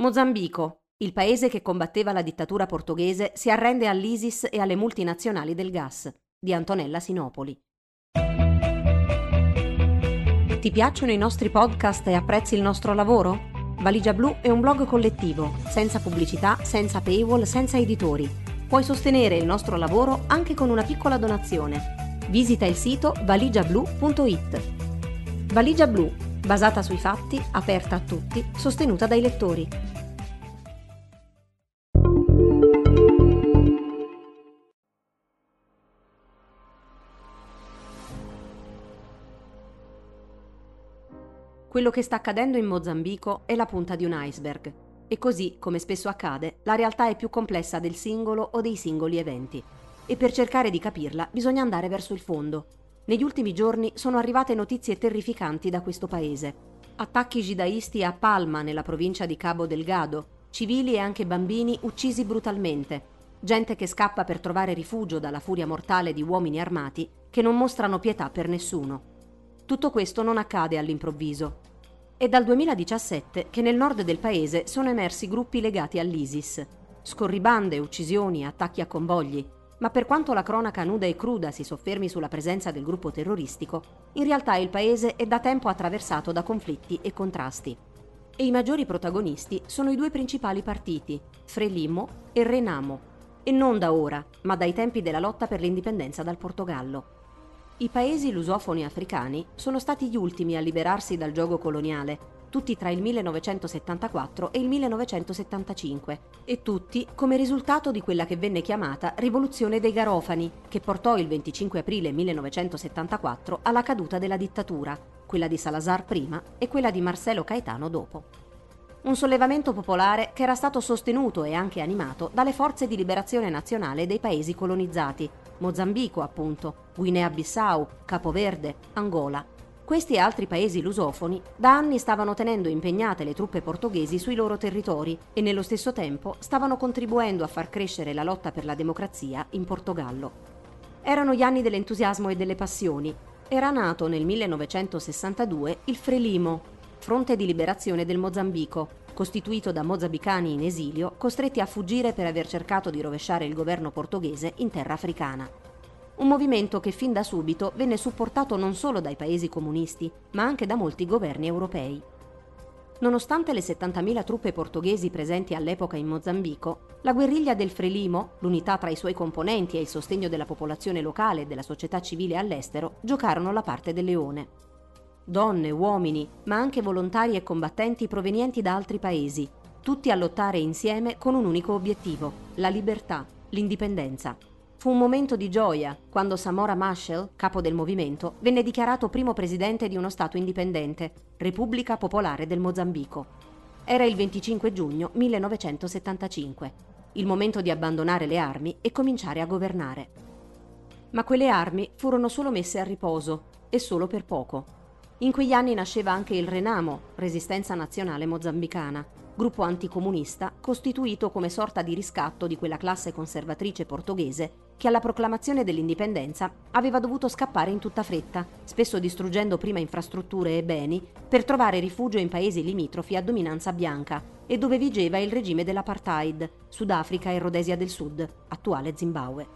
Mozambico, il paese che combatteva la dittatura portoghese, si arrende all'ISIS e alle multinazionali del gas, di Antonella Sinopoli. Ti piacciono i nostri podcast e apprezzi il nostro lavoro? Valigia Blu è un blog collettivo, senza pubblicità, senza paywall, senza editori. Puoi sostenere il nostro lavoro anche con una piccola donazione. Visita il sito valigiablu.it. Valigia Blu, basata sui fatti, aperta a tutti, sostenuta dai lettori. Quello che sta accadendo in Mozambico è la punta di un iceberg e così, come spesso accade, la realtà è più complessa del singolo o dei singoli eventi. E per cercare di capirla bisogna andare verso il fondo. Negli ultimi giorni sono arrivate notizie terrificanti da questo paese. Attacchi jihadisti a Palma, nella provincia di Cabo Delgado, civili e anche bambini uccisi brutalmente, gente che scappa per trovare rifugio dalla furia mortale di uomini armati che non mostrano pietà per nessuno. Tutto questo non accade all'improvviso. È dal 2017 che nel nord del paese sono emersi gruppi legati all'ISIS. Scorribande, uccisioni, attacchi a convogli. Ma per quanto la cronaca nuda e cruda si soffermi sulla presenza del gruppo terroristico, in realtà il paese è da tempo attraversato da conflitti e contrasti. E i maggiori protagonisti sono i due principali partiti, Frelimo e Renamo, e non da ora, ma dai tempi della lotta per l'indipendenza dal Portogallo. I paesi lusofoni africani sono stati gli ultimi a liberarsi dal gioco coloniale, tutti tra il 1974 e il 1975, e tutti come risultato di quella che venne chiamata Rivoluzione dei Garofani, che portò il 25 aprile 1974 alla caduta della dittatura, quella di Salazar prima e quella di Marcelo Caetano dopo. Un sollevamento popolare che era stato sostenuto e anche animato dalle forze di liberazione nazionale dei paesi colonizzati, Mozambico appunto, Guinea-Bissau, Capoverde, Angola. Questi e altri paesi lusofoni da anni stavano tenendo impegnate le truppe portoghesi sui loro territori e nello stesso tempo stavano contribuendo a far crescere la lotta per la democrazia in Portogallo. Erano gli anni dell'entusiasmo e delle passioni. Era nato nel 1962 il Frelimo, Fronte di Liberazione del Mozambico, costituito da mozambicani in esilio costretti a fuggire per aver cercato di rovesciare il governo portoghese in terra africana. Un movimento che fin da subito venne supportato non solo dai paesi comunisti, ma anche da molti governi europei. Nonostante le 70.000 truppe portoghesi presenti all'epoca in Mozambico, la guerriglia del Frelimo, l'unità tra i suoi componenti e il sostegno della popolazione locale e della società civile all'estero, giocarono la parte del leone donne, uomini, ma anche volontari e combattenti provenienti da altri paesi, tutti a lottare insieme con un unico obiettivo, la libertà, l'indipendenza. Fu un momento di gioia quando Samora Machel, capo del movimento, venne dichiarato primo presidente di uno Stato indipendente, Repubblica Popolare del Mozambico. Era il 25 giugno 1975, il momento di abbandonare le armi e cominciare a governare. Ma quelle armi furono solo messe a riposo, e solo per poco. In quegli anni nasceva anche il Renamo, Resistenza Nazionale Mozambicana, gruppo anticomunista costituito come sorta di riscatto di quella classe conservatrice portoghese che alla proclamazione dell'indipendenza aveva dovuto scappare in tutta fretta, spesso distruggendo prima infrastrutture e beni, per trovare rifugio in paesi limitrofi a dominanza bianca e dove vigeva il regime dell'apartheid, Sudafrica e Rhodesia del Sud, attuale Zimbabwe.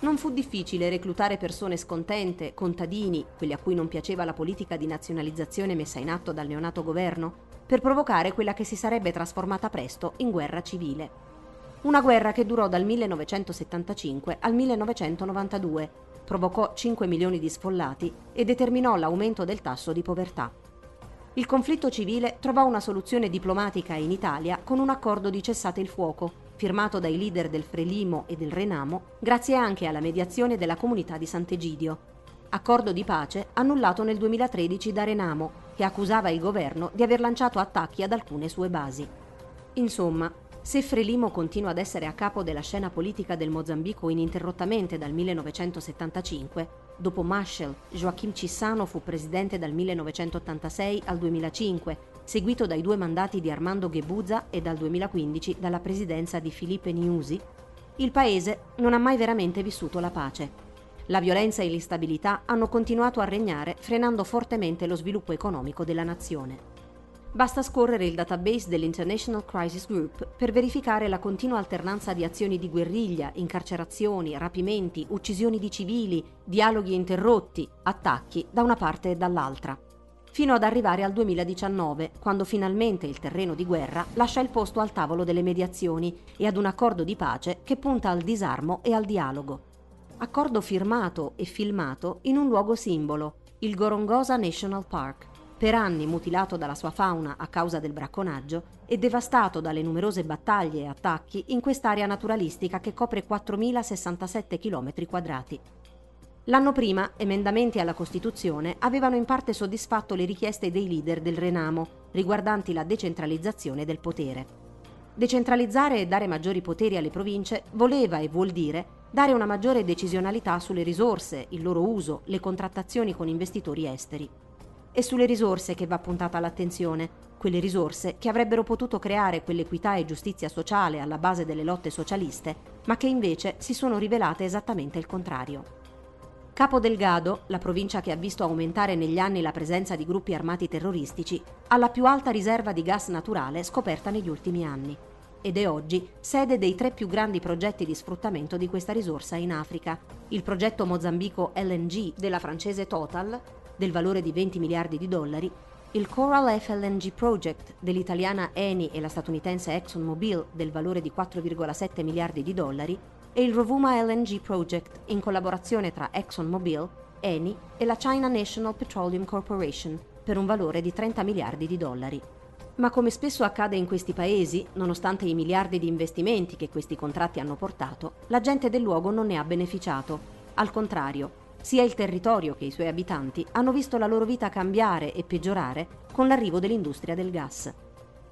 Non fu difficile reclutare persone scontente, contadini, quelli a cui non piaceva la politica di nazionalizzazione messa in atto dal neonato governo, per provocare quella che si sarebbe trasformata presto in guerra civile. Una guerra che durò dal 1975 al 1992, provocò 5 milioni di sfollati e determinò l'aumento del tasso di povertà. Il conflitto civile trovò una soluzione diplomatica in Italia con un accordo di cessate il fuoco firmato dai leader del Frelimo e del Renamo, grazie anche alla mediazione della comunità di Sant'Egidio. Accordo di pace annullato nel 2013 da Renamo, che accusava il governo di aver lanciato attacchi ad alcune sue basi. Insomma, se Frelimo continua ad essere a capo della scena politica del Mozambico ininterrottamente dal 1975, dopo Machel, Joachim Cissano fu presidente dal 1986 al 2005 seguito dai due mandati di Armando Ghebuza e dal 2015 dalla presidenza di Filipe Niusi, il paese non ha mai veramente vissuto la pace. La violenza e l'instabilità hanno continuato a regnare, frenando fortemente lo sviluppo economico della nazione. Basta scorrere il database dell'International Crisis Group per verificare la continua alternanza di azioni di guerriglia, incarcerazioni, rapimenti, uccisioni di civili, dialoghi interrotti, attacchi da una parte e dall'altra. Fino ad arrivare al 2019, quando finalmente il terreno di guerra lascia il posto al tavolo delle mediazioni e ad un accordo di pace che punta al disarmo e al dialogo. Accordo firmato e filmato in un luogo simbolo, il Gorongosa National Park per anni mutilato dalla sua fauna a causa del bracconaggio e devastato dalle numerose battaglie e attacchi in quest'area naturalistica che copre 4.067 km quadrati. L'anno prima, emendamenti alla Costituzione avevano in parte soddisfatto le richieste dei leader del Renamo riguardanti la decentralizzazione del potere. Decentralizzare e dare maggiori poteri alle province voleva e vuol dire dare una maggiore decisionalità sulle risorse, il loro uso, le contrattazioni con investitori esteri. È sulle risorse che va puntata l'attenzione, quelle risorse che avrebbero potuto creare quell'equità e giustizia sociale alla base delle lotte socialiste, ma che invece si sono rivelate esattamente il contrario. Capo Delgado, la provincia che ha visto aumentare negli anni la presenza di gruppi armati terroristici, ha la più alta riserva di gas naturale scoperta negli ultimi anni ed è oggi sede dei tre più grandi progetti di sfruttamento di questa risorsa in Africa, il progetto Mozambico LNG della francese Total del valore di 20 miliardi di dollari, il Coral FLNG Project dell'italiana Eni e la statunitense ExxonMobil del valore di 4,7 miliardi di dollari e il Rovuma LNG Project in collaborazione tra ExxonMobil, Eni e la China National Petroleum Corporation per un valore di 30 miliardi di dollari. Ma come spesso accade in questi paesi, nonostante i miliardi di investimenti che questi contratti hanno portato, la gente del luogo non ne ha beneficiato. Al contrario, sia il territorio che i suoi abitanti hanno visto la loro vita cambiare e peggiorare con l'arrivo dell'industria del gas.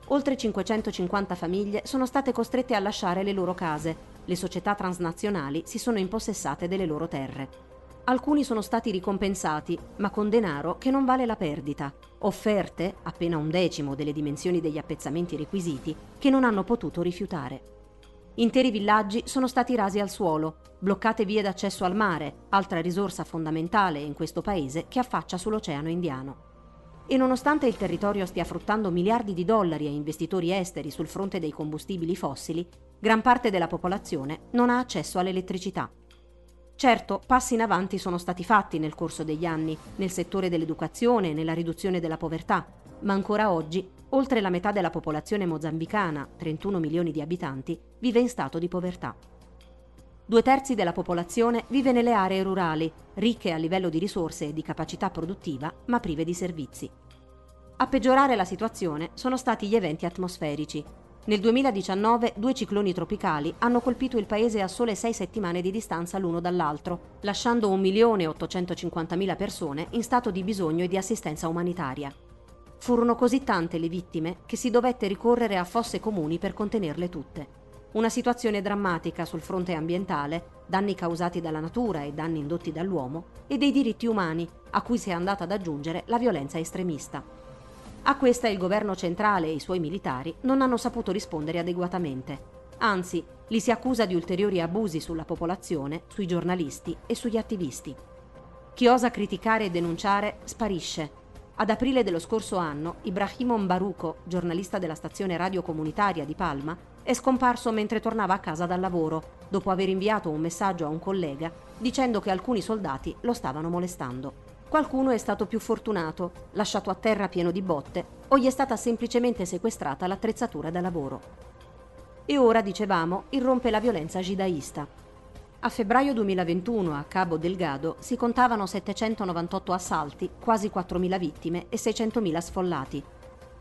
Oltre 550 famiglie sono state costrette a lasciare le loro case, le società transnazionali si sono impossessate delle loro terre. Alcuni sono stati ricompensati, ma con denaro che non vale la perdita, offerte, appena un decimo delle dimensioni degli appezzamenti requisiti, che non hanno potuto rifiutare. Interi villaggi sono stati rasi al suolo, bloccate vie d'accesso al mare, altra risorsa fondamentale in questo paese che affaccia sull'Oceano Indiano. E nonostante il territorio stia fruttando miliardi di dollari a investitori esteri sul fronte dei combustibili fossili, gran parte della popolazione non ha accesso all'elettricità. Certo, passi in avanti sono stati fatti nel corso degli anni, nel settore dell'educazione e nella riduzione della povertà, ma ancora oggi oltre la metà della popolazione mozambicana, 31 milioni di abitanti, vive in stato di povertà. Due terzi della popolazione vive nelle aree rurali, ricche a livello di risorse e di capacità produttiva, ma prive di servizi. A peggiorare la situazione sono stati gli eventi atmosferici. Nel 2019 due cicloni tropicali hanno colpito il paese a sole sei settimane di distanza l'uno dall'altro, lasciando 1.850.000 persone in stato di bisogno e di assistenza umanitaria. Furono così tante le vittime che si dovette ricorrere a fosse comuni per contenerle tutte. Una situazione drammatica sul fronte ambientale, danni causati dalla natura e danni indotti dall'uomo, e dei diritti umani, a cui si è andata ad aggiungere la violenza estremista. A questa il governo centrale e i suoi militari non hanno saputo rispondere adeguatamente. Anzi, li si accusa di ulteriori abusi sulla popolazione, sui giornalisti e sugli attivisti. Chi osa criticare e denunciare sparisce ad aprile dello scorso anno, Ibrahimo Mbaruco, giornalista della stazione radio comunitaria di Palma, è scomparso mentre tornava a casa dal lavoro, dopo aver inviato un messaggio a un collega dicendo che alcuni soldati lo stavano molestando. Qualcuno è stato più fortunato, lasciato a terra pieno di botte, o gli è stata semplicemente sequestrata l'attrezzatura da lavoro. E ora, dicevamo, irrompe la violenza jidaista, a febbraio 2021 a Cabo Delgado si contavano 798 assalti, quasi 4.000 vittime e 600.000 sfollati.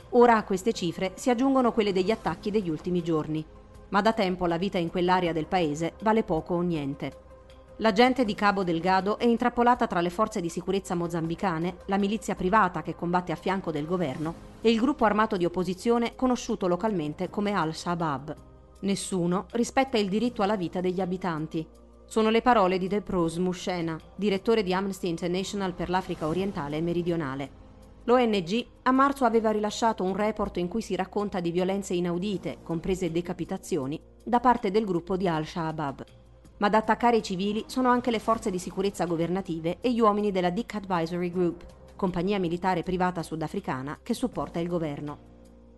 Ora a queste cifre si aggiungono quelle degli attacchi degli ultimi giorni. Ma da tempo la vita in quell'area del paese vale poco o niente. La gente di Cabo Delgado è intrappolata tra le forze di sicurezza mozambicane, la milizia privata che combatte a fianco del governo e il gruppo armato di opposizione conosciuto localmente come Al-Shabaab. Nessuno rispetta il diritto alla vita degli abitanti sono le parole di Deprose Mushena, direttore di Amnesty International per l'Africa orientale e meridionale. L'ONG a marzo aveva rilasciato un report in cui si racconta di violenze inaudite, comprese decapitazioni, da parte del gruppo di Al-Shabaab. Ma ad attaccare i civili sono anche le forze di sicurezza governative e gli uomini della Dick Advisory Group, compagnia militare privata sudafricana che supporta il governo.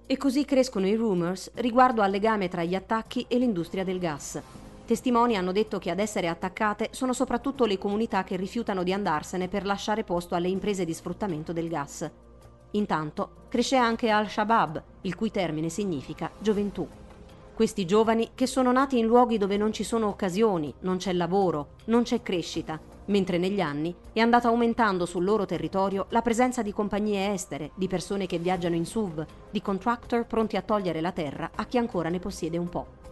E così crescono i rumors riguardo al legame tra gli attacchi e l'industria del gas. Testimoni hanno detto che ad essere attaccate sono soprattutto le comunità che rifiutano di andarsene per lasciare posto alle imprese di sfruttamento del gas. Intanto cresce anche Al-Shabaab, il cui termine significa gioventù. Questi giovani che sono nati in luoghi dove non ci sono occasioni, non c'è lavoro, non c'è crescita, mentre negli anni è andata aumentando sul loro territorio la presenza di compagnie estere, di persone che viaggiano in SUV, di contractor pronti a togliere la terra a chi ancora ne possiede un po'.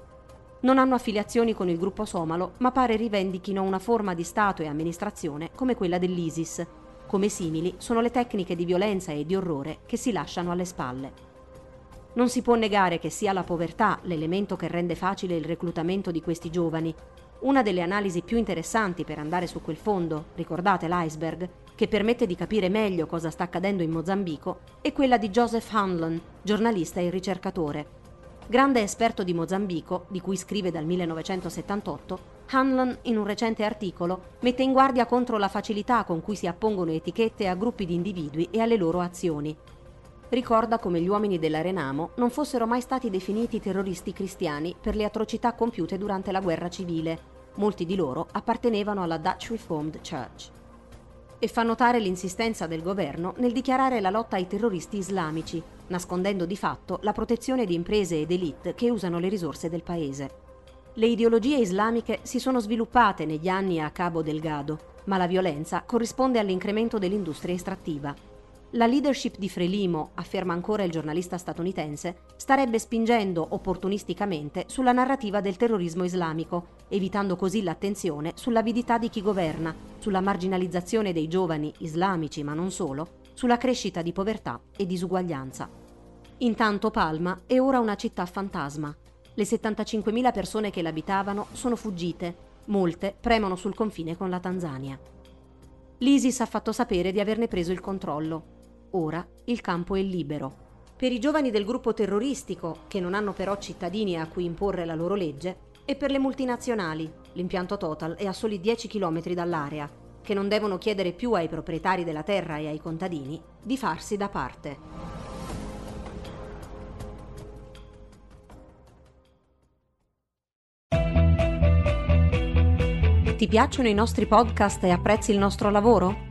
Non hanno affiliazioni con il gruppo somalo, ma pare rivendichino una forma di Stato e amministrazione come quella dell'ISIS. Come simili sono le tecniche di violenza e di orrore che si lasciano alle spalle. Non si può negare che sia la povertà l'elemento che rende facile il reclutamento di questi giovani. Una delle analisi più interessanti per andare su quel fondo, ricordate l'iceberg, che permette di capire meglio cosa sta accadendo in Mozambico, è quella di Joseph Hanlon, giornalista e ricercatore. Grande esperto di Mozambico, di cui scrive dal 1978, Hanlon, in un recente articolo, mette in guardia contro la facilità con cui si appongono etichette a gruppi di individui e alle loro azioni, ricorda come gli uomini della Renamo non fossero mai stati definiti terroristi cristiani per le atrocità compiute durante la guerra civile. Molti di loro appartenevano alla Dutch Reformed Church. E fa notare l'insistenza del governo nel dichiarare la lotta ai terroristi islamici, nascondendo di fatto la protezione di imprese ed elite che usano le risorse del paese. Le ideologie islamiche si sono sviluppate negli anni a Cabo Delgado, ma la violenza corrisponde all'incremento dell'industria estrattiva. La leadership di Frelimo, afferma ancora il giornalista statunitense, starebbe spingendo opportunisticamente sulla narrativa del terrorismo islamico, evitando così l'attenzione sull'avidità di chi governa, sulla marginalizzazione dei giovani islamici, ma non solo, sulla crescita di povertà e disuguaglianza. Intanto Palma è ora una città fantasma. Le 75.000 persone che l'abitavano sono fuggite, molte premono sul confine con la Tanzania. L'ISIS ha fatto sapere di averne preso il controllo. Ora il campo è libero. Per i giovani del gruppo terroristico, che non hanno però cittadini a cui imporre la loro legge, e per le multinazionali, l'impianto Total è a soli 10 km dall'area, che non devono chiedere più ai proprietari della terra e ai contadini di farsi da parte. Ti piacciono i nostri podcast e apprezzi il nostro lavoro?